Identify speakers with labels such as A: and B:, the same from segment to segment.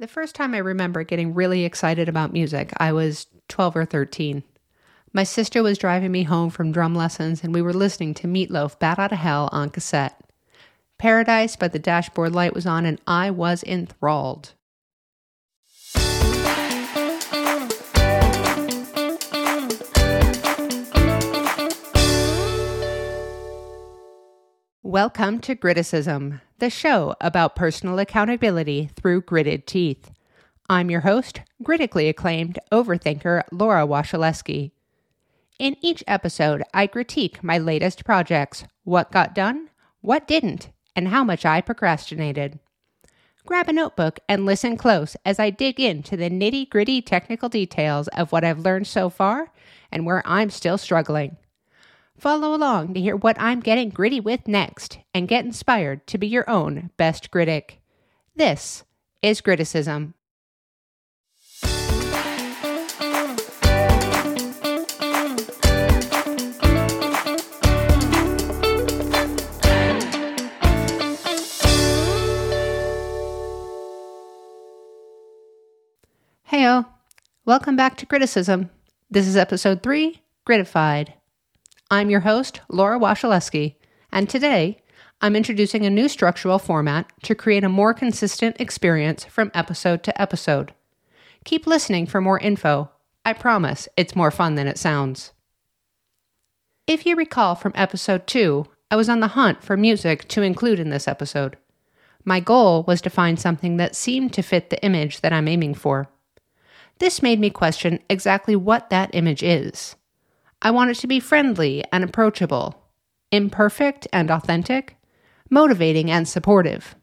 A: The first time I remember getting really excited about music, I was 12 or 13. My sister was driving me home from drum lessons, and we were listening to Meat Loaf Bat Out of Hell on cassette. Paradise by the dashboard light was on, and I was enthralled. Welcome to Griticism, the show about personal accountability through gritted teeth. I'm your host, critically acclaimed overthinker Laura Washaleski. In each episode, I critique my latest projects, what got done, what didn't, and how much I procrastinated. Grab a notebook and listen close as I dig into the nitty gritty technical details of what I've learned so far and where I'm still struggling. Follow along to hear what I'm getting gritty with next and get inspired to be your own best critic. This is Griticism. Heyo, welcome back to Griticism. This is episode 3, Gritified. I'm your host, Laura Washaleski, and today I'm introducing a new structural format to create a more consistent experience from episode to episode. Keep listening for more info. I promise it's more fun than it sounds. If you recall from episode 2, I was on the hunt for music to include in this episode. My goal was to find something that seemed to fit the image that I'm aiming for. This made me question exactly what that image is. I want it to be friendly and approachable, imperfect and authentic, motivating and supportive.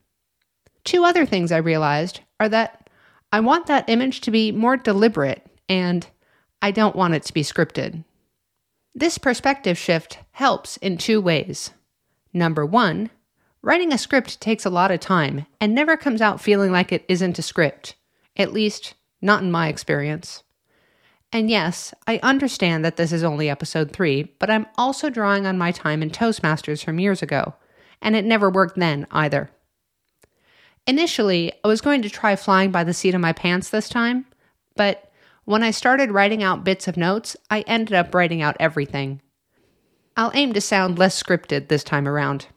A: Two other things I realized are that I want that image to be more deliberate and I don't want it to be scripted. This perspective shift helps in two ways. Number one, writing a script takes a lot of time and never comes out feeling like it isn't a script, at least, not in my experience. And yes, I understand that this is only episode 3, but I'm also drawing on my time in Toastmasters from years ago, and it never worked then either. Initially, I was going to try flying by the seat of my pants this time, but when I started writing out bits of notes, I ended up writing out everything. I'll aim to sound less scripted this time around.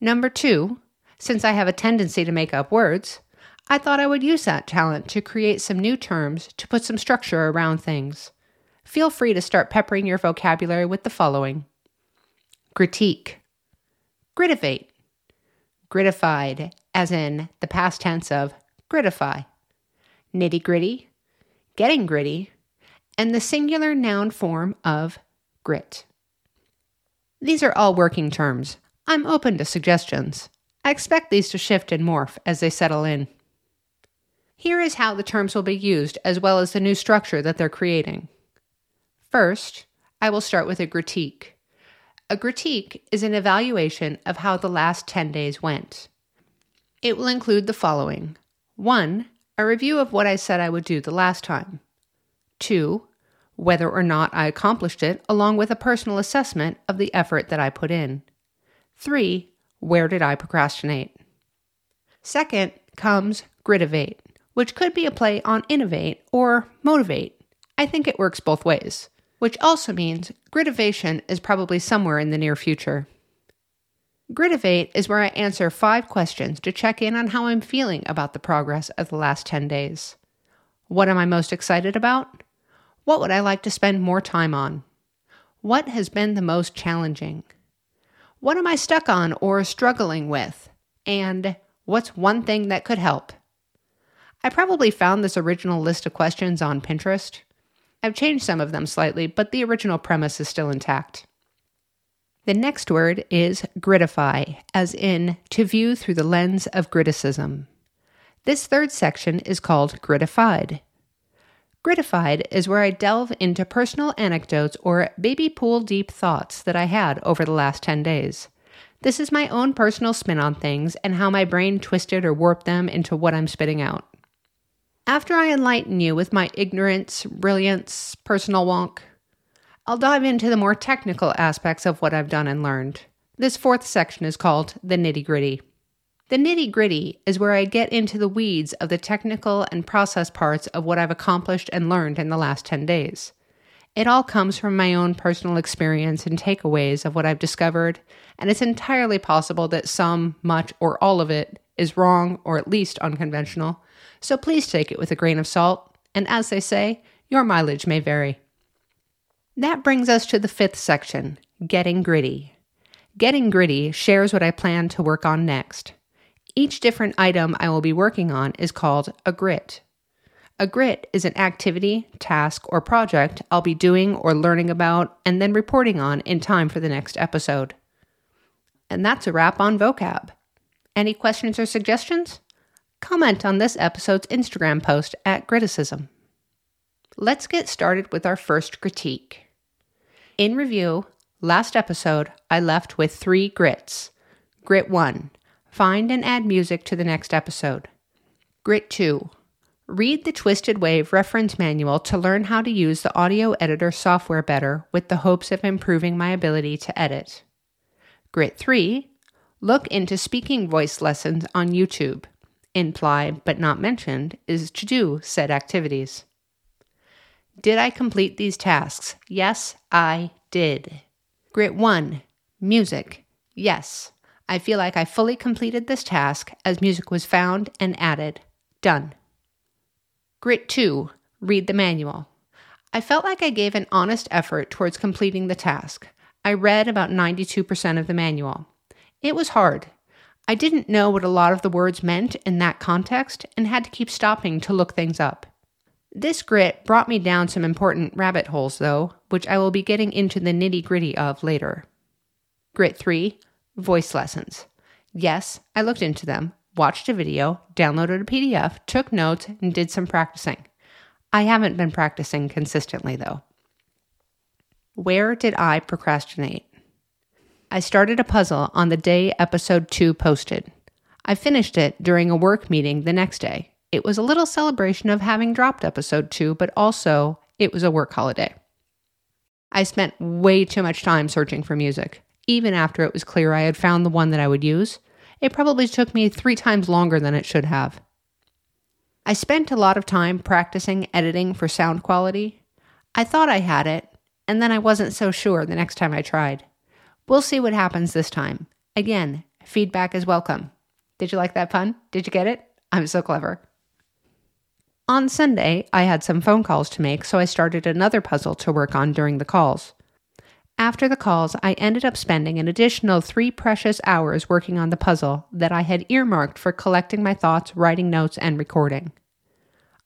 A: Number two, since I have a tendency to make up words, I thought I would use that talent to create some new terms to put some structure around things. Feel free to start peppering your vocabulary with the following critique, gritivate, gritified, as in the past tense of gritify, nitty gritty, getting gritty, and the singular noun form of grit. These are all working terms. I'm open to suggestions. I expect these to shift and morph as they settle in. Here is how the terms will be used, as well as the new structure that they're creating. First, I will start with a critique. A critique is an evaluation of how the last 10 days went. It will include the following 1. A review of what I said I would do the last time. 2. Whether or not I accomplished it, along with a personal assessment of the effort that I put in. 3. Where did I procrastinate? Second comes gritivate which could be a play on innovate or motivate. I think it works both ways, which also means gritivation is probably somewhere in the near future. Gritivate is where I answer five questions to check in on how I'm feeling about the progress of the last 10 days. What am I most excited about? What would I like to spend more time on? What has been the most challenging? What am I stuck on or struggling with? And what's one thing that could help? I probably found this original list of questions on Pinterest. I've changed some of them slightly, but the original premise is still intact. The next word is gritify, as in to view through the lens of Griticism. This third section is called gritified. Gritified is where I delve into personal anecdotes or baby pool deep thoughts that I had over the last 10 days. This is my own personal spin on things and how my brain twisted or warped them into what I'm spitting out. After I enlighten you with my ignorance, brilliance, personal wonk, I'll dive into the more technical aspects of what I've done and learned. This fourth section is called the nitty gritty. The nitty gritty is where I get into the weeds of the technical and process parts of what I've accomplished and learned in the last 10 days. It all comes from my own personal experience and takeaways of what I've discovered, and it's entirely possible that some, much, or all of it is wrong or at least unconventional. So please take it with a grain of salt, and as they say, your mileage may vary. That brings us to the fifth section Getting Gritty. Getting Gritty shares what I plan to work on next. Each different item I will be working on is called a grit. A grit is an activity, task, or project I'll be doing or learning about and then reporting on in time for the next episode. And that's a wrap on vocab. Any questions or suggestions? Comment on this episode's Instagram post at Griticism. Let's get started with our first critique. In review, last episode I left with three grits. Grit 1 Find and add music to the next episode. Grit 2 Read the Twisted Wave reference manual to learn how to use the audio editor software better with the hopes of improving my ability to edit. Grit 3 Look into speaking voice lessons on YouTube. Implied but not mentioned is to do said activities. Did I complete these tasks? Yes, I did. Grit 1 Music. Yes. I feel like I fully completed this task as music was found and added. Done. Grit 2 Read the manual. I felt like I gave an honest effort towards completing the task. I read about 92% of the manual. It was hard. I didn't know what a lot of the words meant in that context and had to keep stopping to look things up. This grit brought me down some important rabbit holes, though, which I will be getting into the nitty gritty of later. Grit 3 Voice lessons. Yes, I looked into them, watched a video, downloaded a PDF, took notes, and did some practicing. I haven't been practicing consistently, though. Where did I procrastinate? I started a puzzle on the day episode 2 posted. I finished it during a work meeting the next day. It was a little celebration of having dropped episode 2, but also it was a work holiday. I spent way too much time searching for music even after it was clear I had found the one that I would use. It probably took me three times longer than it should have. I spent a lot of time practicing editing for sound quality. I thought I had it, and then I wasn't so sure the next time I tried. We'll see what happens this time. Again, feedback is welcome. Did you like that pun? Did you get it? I'm so clever. On Sunday, I had some phone calls to make, so I started another puzzle to work on during the calls. After the calls, I ended up spending an additional three precious hours working on the puzzle that I had earmarked for collecting my thoughts, writing notes, and recording.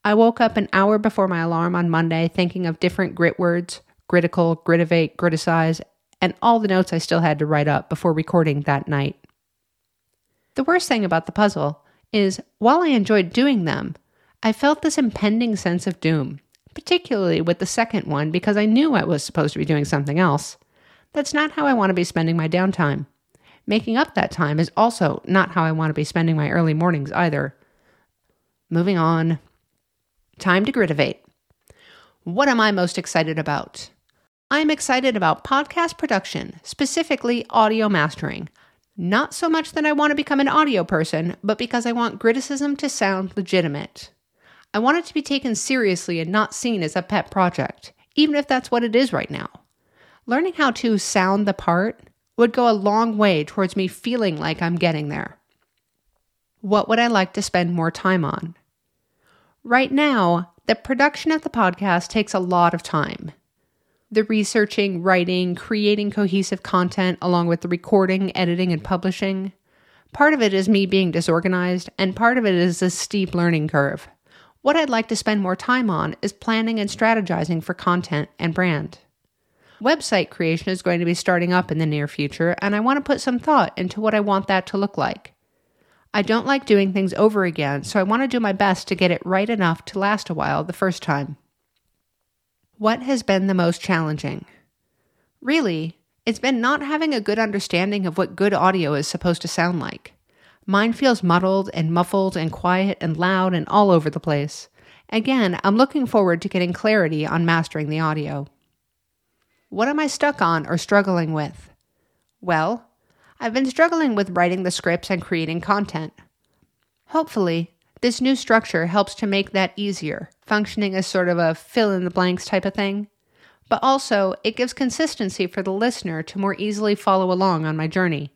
A: I woke up an hour before my alarm on Monday thinking of different grit words gritical, gritivate, griticize, and all the notes I still had to write up before recording that night. The worst thing about the puzzle is, while I enjoyed doing them, I felt this impending sense of doom particularly with the second one because I knew I was supposed to be doing something else. That's not how I want to be spending my downtime. Making up that time is also not how I want to be spending my early mornings either. Moving on. Time to gritivate. What am I most excited about? I'm excited about podcast production, specifically audio mastering. Not so much that I want to become an audio person, but because I want Griticism to sound legitimate. I want it to be taken seriously and not seen as a pet project, even if that's what it is right now. Learning how to sound the part would go a long way towards me feeling like I'm getting there. What would I like to spend more time on? Right now, the production of the podcast takes a lot of time. The researching, writing, creating cohesive content, along with the recording, editing, and publishing. Part of it is me being disorganized, and part of it is a steep learning curve. What I'd like to spend more time on is planning and strategizing for content and brand. Website creation is going to be starting up in the near future, and I want to put some thought into what I want that to look like. I don't like doing things over again, so I want to do my best to get it right enough to last a while the first time. What has been the most challenging? Really, it's been not having a good understanding of what good audio is supposed to sound like. Mine feels muddled and muffled and quiet and loud and all over the place. Again, I'm looking forward to getting clarity on mastering the audio. What am I stuck on or struggling with? Well, I've been struggling with writing the scripts and creating content. Hopefully, this new structure helps to make that easier, functioning as sort of a fill in the blanks type of thing. But also, it gives consistency for the listener to more easily follow along on my journey.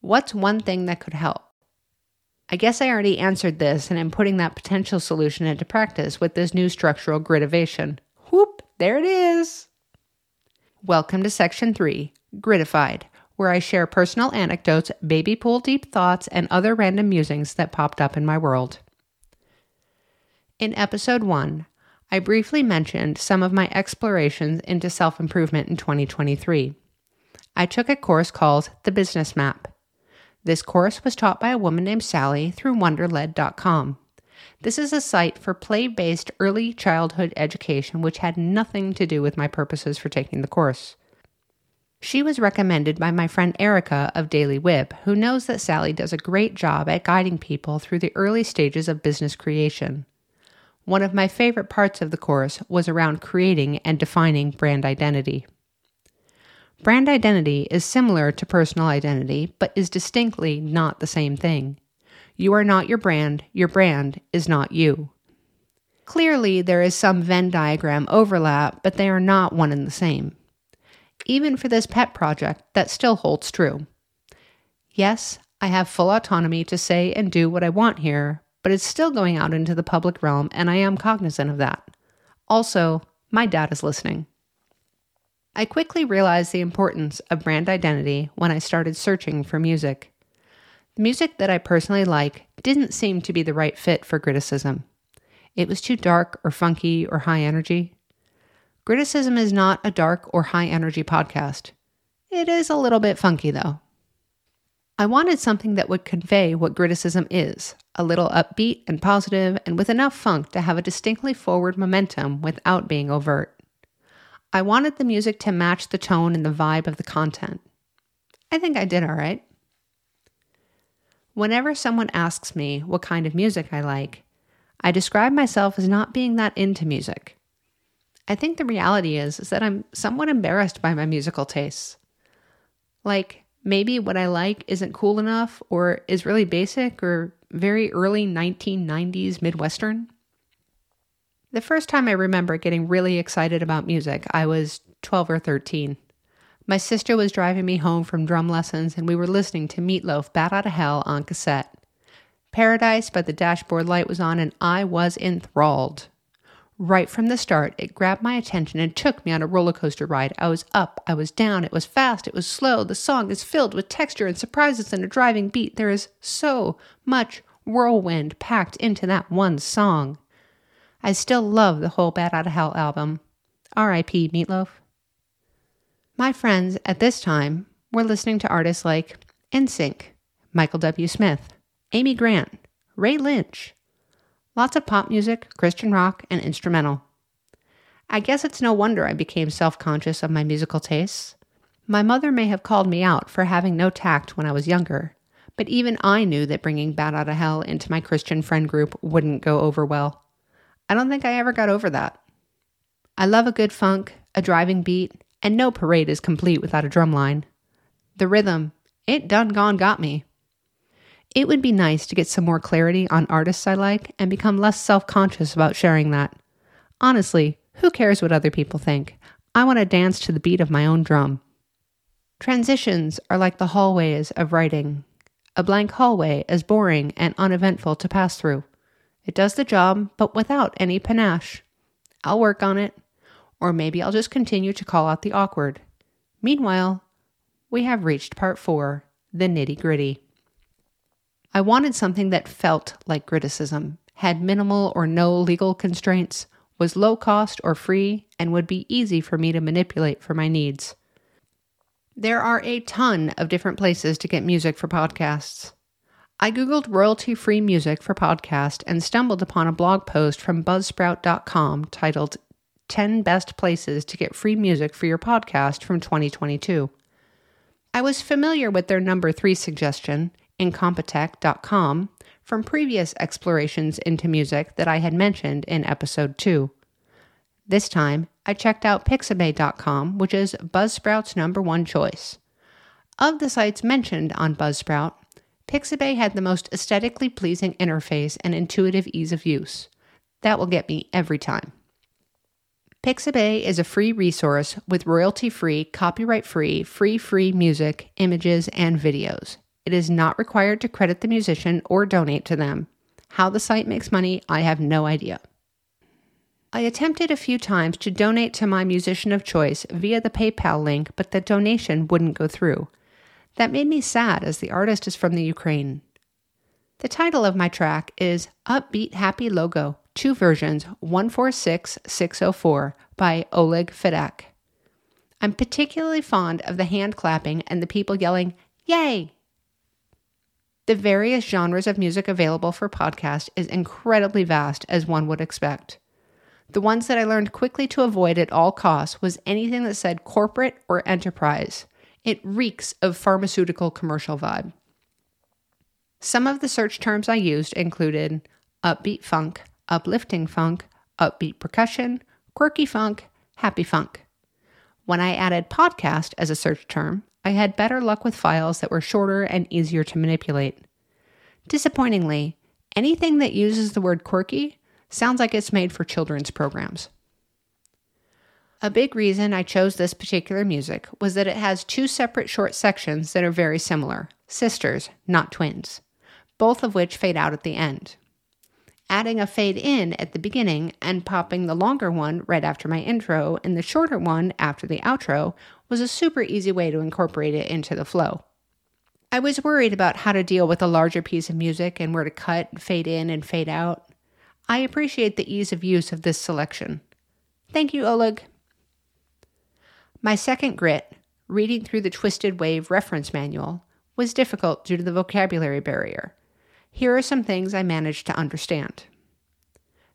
A: What's one thing that could help? I guess I already answered this and I'm putting that potential solution into practice with this new structural gritivation. Whoop, there it is. Welcome to section three, Gritified, where I share personal anecdotes, baby pool deep thoughts, and other random musings that popped up in my world. In episode one, I briefly mentioned some of my explorations into self improvement in 2023. I took a course called The Business Map. This course was taught by a woman named Sally through Wonderled.com. This is a site for play based early childhood education, which had nothing to do with my purposes for taking the course. She was recommended by my friend Erica of Daily Whip, who knows that Sally does a great job at guiding people through the early stages of business creation. One of my favorite parts of the course was around creating and defining brand identity. Brand identity is similar to personal identity, but is distinctly not the same thing. You are not your brand, your brand is not you. Clearly, there is some Venn diagram overlap, but they are not one and the same. Even for this pet project, that still holds true. Yes, I have full autonomy to say and do what I want here, but it's still going out into the public realm, and I am cognizant of that. Also, my dad is listening. I quickly realized the importance of brand identity when I started searching for music. The music that I personally like didn't seem to be the right fit for Griticism. It was too dark or funky or high energy. Griticism is not a dark or high energy podcast. It is a little bit funky, though. I wanted something that would convey what Griticism is a little upbeat and positive, and with enough funk to have a distinctly forward momentum without being overt. I wanted the music to match the tone and the vibe of the content. I think I did all right. Whenever someone asks me what kind of music I like, I describe myself as not being that into music. I think the reality is, is that I'm somewhat embarrassed by my musical tastes. Like, maybe what I like isn't cool enough or is really basic or very early 1990s Midwestern. The first time I remember getting really excited about music, I was 12 or 13. My sister was driving me home from drum lessons, and we were listening to Meat Loaf Bat Out of Hell on cassette. Paradise by the Dashboard Light was on, and I was enthralled. Right from the start, it grabbed my attention and took me on a roller coaster ride. I was up, I was down, it was fast, it was slow. The song is filled with texture and surprises and a driving beat. There is so much whirlwind packed into that one song. I still love the whole Bat Out of Hell album. R.I.P. Meat Loaf. My friends at this time were listening to artists like NSYNC, Michael W. Smith, Amy Grant, Ray Lynch, Lots of pop music, Christian rock, and instrumental. I guess it's no wonder I became self conscious of my musical tastes. My mother may have called me out for having no tact when I was younger, but even I knew that bringing Bat Out of Hell into my Christian friend group wouldn't go over well. I don't think I ever got over that. I love a good funk, a driving beat, and no parade is complete without a drum line. The rhythm, it done gone got me. It would be nice to get some more clarity on artists I like and become less self conscious about sharing that. Honestly, who cares what other people think? I want to dance to the beat of my own drum. Transitions are like the hallways of writing. A blank hallway is boring and uneventful to pass through. It does the job, but without any panache. I'll work on it, or maybe I'll just continue to call out the awkward. Meanwhile, we have reached part four the nitty gritty. I wanted something that felt like Griticism, had minimal or no legal constraints, was low cost or free, and would be easy for me to manipulate for my needs. There are a ton of different places to get music for podcasts. I Googled royalty free music for podcast and stumbled upon a blog post from buzzsprout.com titled 10 Best Places to Get Free Music for Your Podcast from 2022. I was familiar with their number three suggestion incompetech.com from previous explorations into music that I had mentioned in episode 2. This time, I checked out pixabay.com, which is Buzzsprout's number one choice. Of the sites mentioned on Buzzsprout, Pixabay had the most aesthetically pleasing interface and intuitive ease of use. That will get me every time. Pixabay is a free resource with royalty free, copyright free, free free music, images, and videos. It is not required to credit the musician or donate to them. How the site makes money, I have no idea. I attempted a few times to donate to my musician of choice via the PayPal link, but the donation wouldn't go through. That made me sad as the artist is from the Ukraine. The title of my track is Upbeat Happy Logo two versions 146604 by Oleg Fedak. I'm particularly fond of the hand clapping and the people yelling, Yay! The various genres of music available for podcast is incredibly vast, as one would expect. The ones that I learned quickly to avoid at all costs was anything that said corporate or enterprise. It reeks of pharmaceutical commercial vibe. Some of the search terms I used included upbeat funk, uplifting funk, upbeat percussion, quirky funk, happy funk. When I added podcast as a search term, I had better luck with files that were shorter and easier to manipulate. Disappointingly, anything that uses the word quirky sounds like it's made for children's programs. A big reason I chose this particular music was that it has two separate short sections that are very similar sisters, not twins, both of which fade out at the end adding a fade in at the beginning and popping the longer one right after my intro and the shorter one after the outro was a super easy way to incorporate it into the flow. I was worried about how to deal with a larger piece of music and where to cut, fade in, and fade out. I appreciate the ease of use of this selection. Thank you, Oleg. My second grit, reading through the Twisted Wave reference manual, was difficult due to the vocabulary barrier. Here are some things I managed to understand.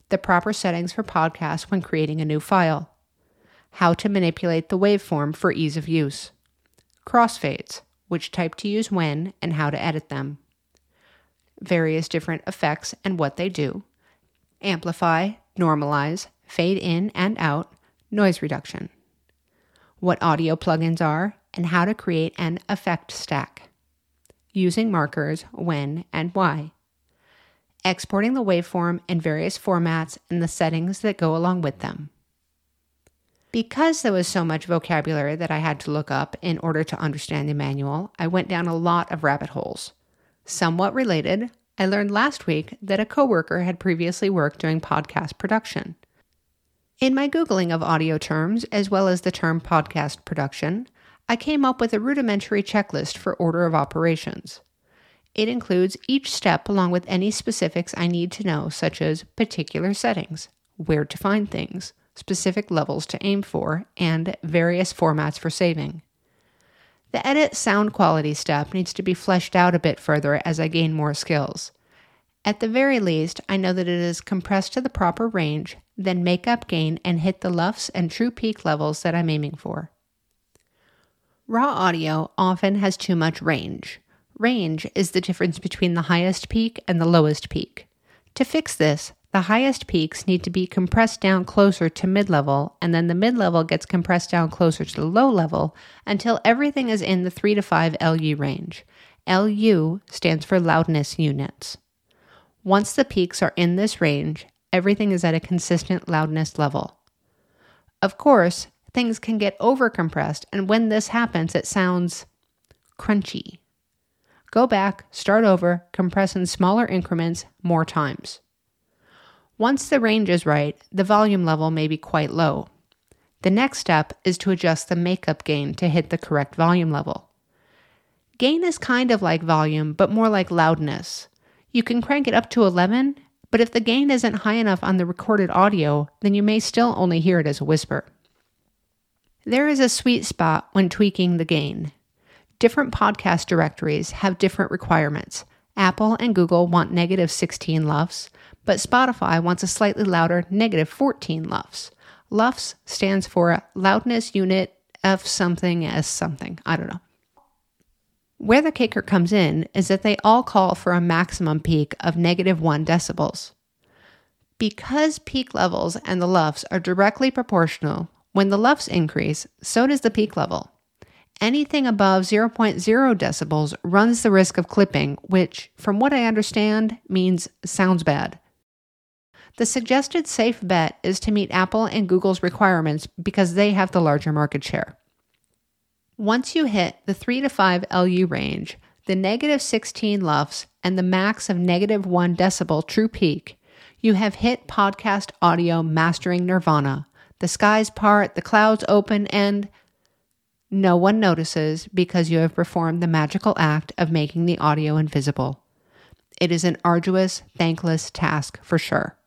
A: The proper settings for podcasts when creating a new file, how to manipulate the waveform for ease of use, crossfades, which type to use when and how to edit them, various different effects and what they do, amplify, normalize, fade in and out, noise reduction, what audio plugins are, and how to create an effect stack using markers, when, and why. Exporting the waveform in various formats and the settings that go along with them. Because there was so much vocabulary that I had to look up in order to understand the manual, I went down a lot of rabbit holes. Somewhat related, I learned last week that a coworker had previously worked doing podcast production. In my Googling of audio terms, as well as the term podcast production, I came up with a rudimentary checklist for order of operations. It includes each step along with any specifics I need to know, such as particular settings, where to find things, specific levels to aim for, and various formats for saving. The edit sound quality step needs to be fleshed out a bit further as I gain more skills. At the very least, I know that it is compressed to the proper range, then make up gain and hit the LUFS and true peak levels that I'm aiming for. Raw audio often has too much range. Range is the difference between the highest peak and the lowest peak. To fix this, the highest peaks need to be compressed down closer to mid level, and then the mid level gets compressed down closer to the low level until everything is in the 3 to 5 LU range. LU stands for loudness units. Once the peaks are in this range, everything is at a consistent loudness level. Of course, things can get overcompressed, and when this happens, it sounds crunchy. Go back, start over, compress in smaller increments more times. Once the range is right, the volume level may be quite low. The next step is to adjust the makeup gain to hit the correct volume level. Gain is kind of like volume, but more like loudness. You can crank it up to 11, but if the gain isn't high enough on the recorded audio, then you may still only hear it as a whisper. There is a sweet spot when tweaking the gain. Different podcast directories have different requirements. Apple and Google want negative 16 LUFS, but Spotify wants a slightly louder negative 14 LUFS. LUFS stands for loudness unit of something as something. I don't know. Where the kicker comes in is that they all call for a maximum peak of negative 1 decibels. Because peak levels and the LUFS are directly proportional, when the LUFS increase, so does the peak level. Anything above 0.0 decibels runs the risk of clipping, which, from what I understand, means sounds bad. The suggested safe bet is to meet Apple and Google's requirements because they have the larger market share. Once you hit the 3 to 5 LU range, the negative 16 LUFS, and the max of negative 1 decibel true peak, you have hit podcast audio mastering nirvana. The skies part, the clouds open, and no one notices because you have performed the magical act of making the audio invisible. It is an arduous, thankless task for sure.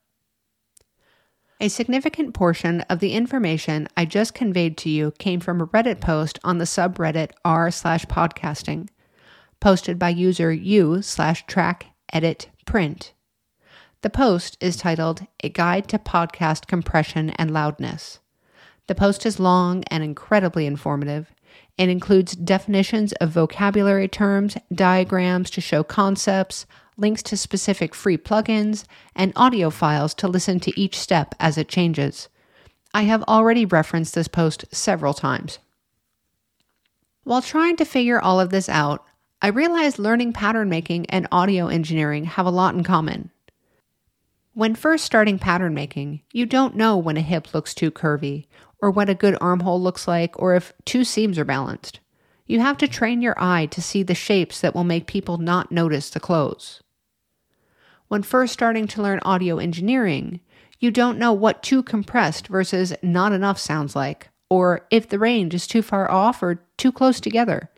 A: A significant portion of the information I just conveyed to you came from a Reddit post on the subreddit r slash podcasting, posted by user u slash track edit print. The post is titled A Guide to Podcast Compression and Loudness. The post is long and incredibly informative. It includes definitions of vocabulary terms, diagrams to show concepts, links to specific free plugins, and audio files to listen to each step as it changes. I have already referenced this post several times. While trying to figure all of this out, I realized learning pattern making and audio engineering have a lot in common. When first starting pattern making, you don't know when a hip looks too curvy, or what a good armhole looks like, or if two seams are balanced. You have to train your eye to see the shapes that will make people not notice the clothes. When first starting to learn audio engineering, you don't know what too compressed versus not enough sounds like, or if the range is too far off or too close together.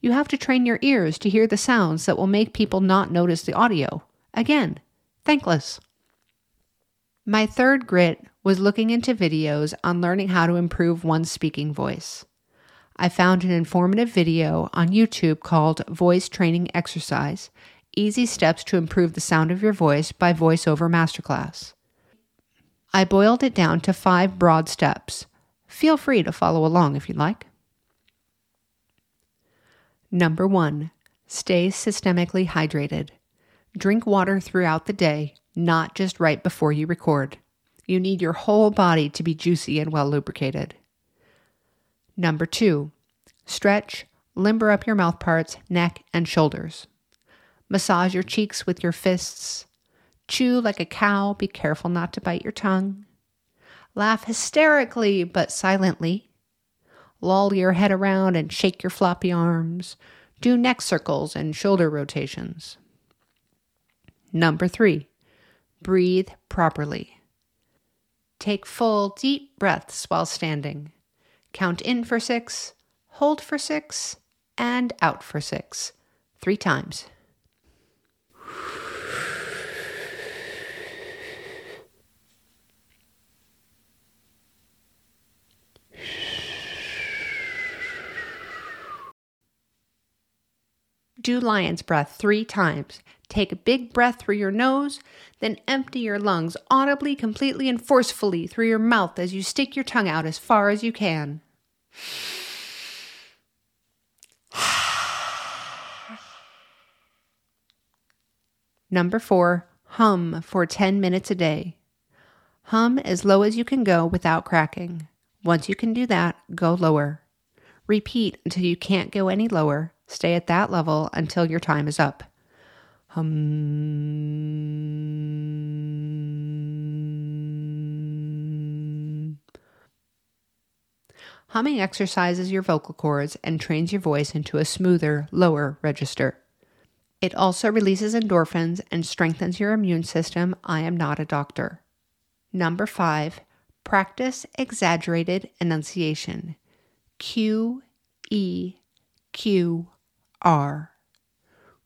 A: You have to train your ears to hear the sounds that will make people not notice the audio. Again, thankless. My third grit was looking into videos on learning how to improve one's speaking voice. I found an informative video on YouTube called Voice Training Exercise Easy Steps to Improve the Sound of Your Voice by VoiceOver Masterclass. I boiled it down to five broad steps. Feel free to follow along if you'd like. Number one, stay systemically hydrated. Drink water throughout the day not just right before you record. You need your whole body to be juicy and well lubricated. Number two, stretch, limber up your mouth parts, neck, and shoulders. Massage your cheeks with your fists. Chew like a cow, be careful not to bite your tongue. Laugh hysterically but silently. Loll your head around and shake your floppy arms. Do neck circles and shoulder rotations. Number three, Breathe properly. Take full, deep breaths while standing. Count in for six, hold for six, and out for six. Three times. Do lion's breath three times. Take a big breath through your nose, then empty your lungs audibly, completely, and forcefully through your mouth as you stick your tongue out as far as you can. Number four, hum for 10 minutes a day. Hum as low as you can go without cracking. Once you can do that, go lower. Repeat until you can't go any lower. Stay at that level until your time is up. Hum. Humming exercises your vocal cords and trains your voice into a smoother, lower register. It also releases endorphins and strengthens your immune system. I am not a doctor. Number five, practice exaggerated enunciation. Q E Q R.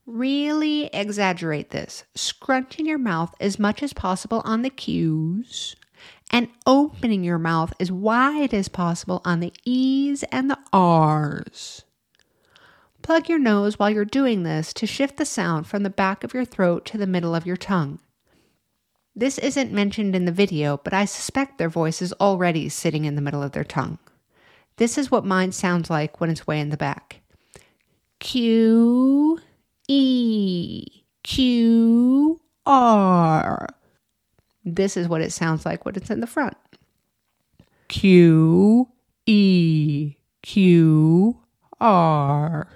A: Really exaggerate this, scrunching your mouth as much as possible on the Q's and opening your mouth as wide as possible on the E's and the R's. Plug your nose while you're doing this to shift the sound from the back of your throat to the middle of your tongue. This isn't mentioned in the video, but I suspect their voice is already sitting in the middle of their tongue. This is what mine sounds like when it's way in the back. Q E Q R. This is what it sounds like when it's in the front. Q E Q are.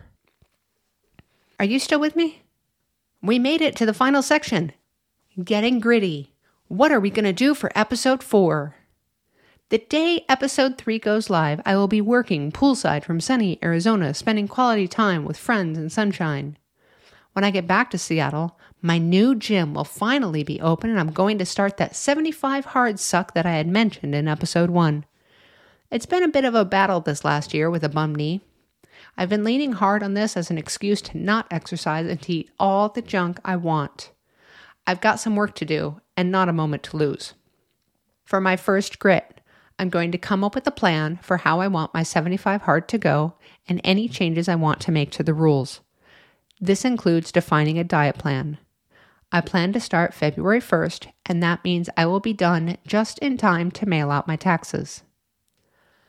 A: Are you still with me? We made it to the final section. Getting gritty. What are we going to do for episode 4? The day episode 3 goes live, I will be working poolside from sunny Arizona, spending quality time with friends and sunshine. When I get back to Seattle, my new gym will finally be open and I'm going to start that 75 hard suck that I had mentioned in episode 1. It's been a bit of a battle this last year with a bum knee. I've been leaning hard on this as an excuse to not exercise and to eat all the junk I want. I've got some work to do and not a moment to lose. For my first grit, I'm going to come up with a plan for how I want my 75 hard to go and any changes I want to make to the rules. This includes defining a diet plan. I plan to start February 1st, and that means I will be done just in time to mail out my taxes.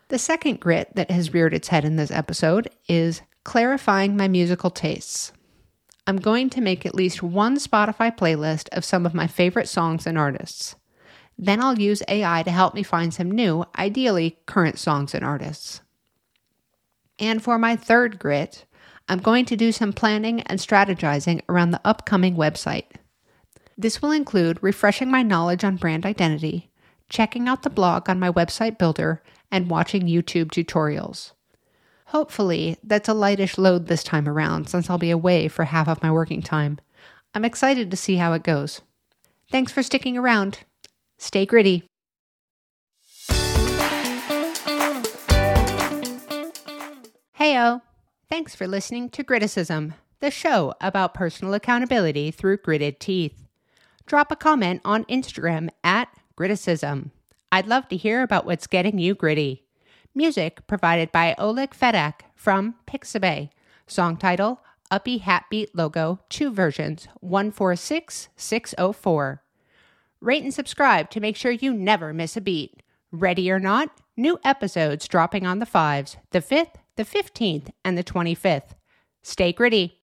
A: The second grit that has reared its head in this episode is clarifying my musical tastes. I'm going to make at least one Spotify playlist of some of my favorite songs and artists. Then I'll use AI to help me find some new, ideally current songs and artists. And for my third grit, I'm going to do some planning and strategizing around the upcoming website. This will include refreshing my knowledge on brand identity, checking out the blog on my website builder, and watching YouTube tutorials. Hopefully, that's a lightish load this time around since I'll be away for half of my working time. I'm excited to see how it goes. Thanks for sticking around. Stay gritty. Heyo! Oh. Thanks for listening to Griticism, the show about personal accountability through gritted teeth. Drop a comment on Instagram at Griticism. I'd love to hear about what's getting you gritty. Music provided by Oleg Fedak from Pixabay. Song title Uppy Hatbeat logo, two versions, 146604. Rate and subscribe to make sure you never miss a beat. Ready or not, new episodes dropping on the 5s, the 5th, the 15th, and the 25th. Stay gritty.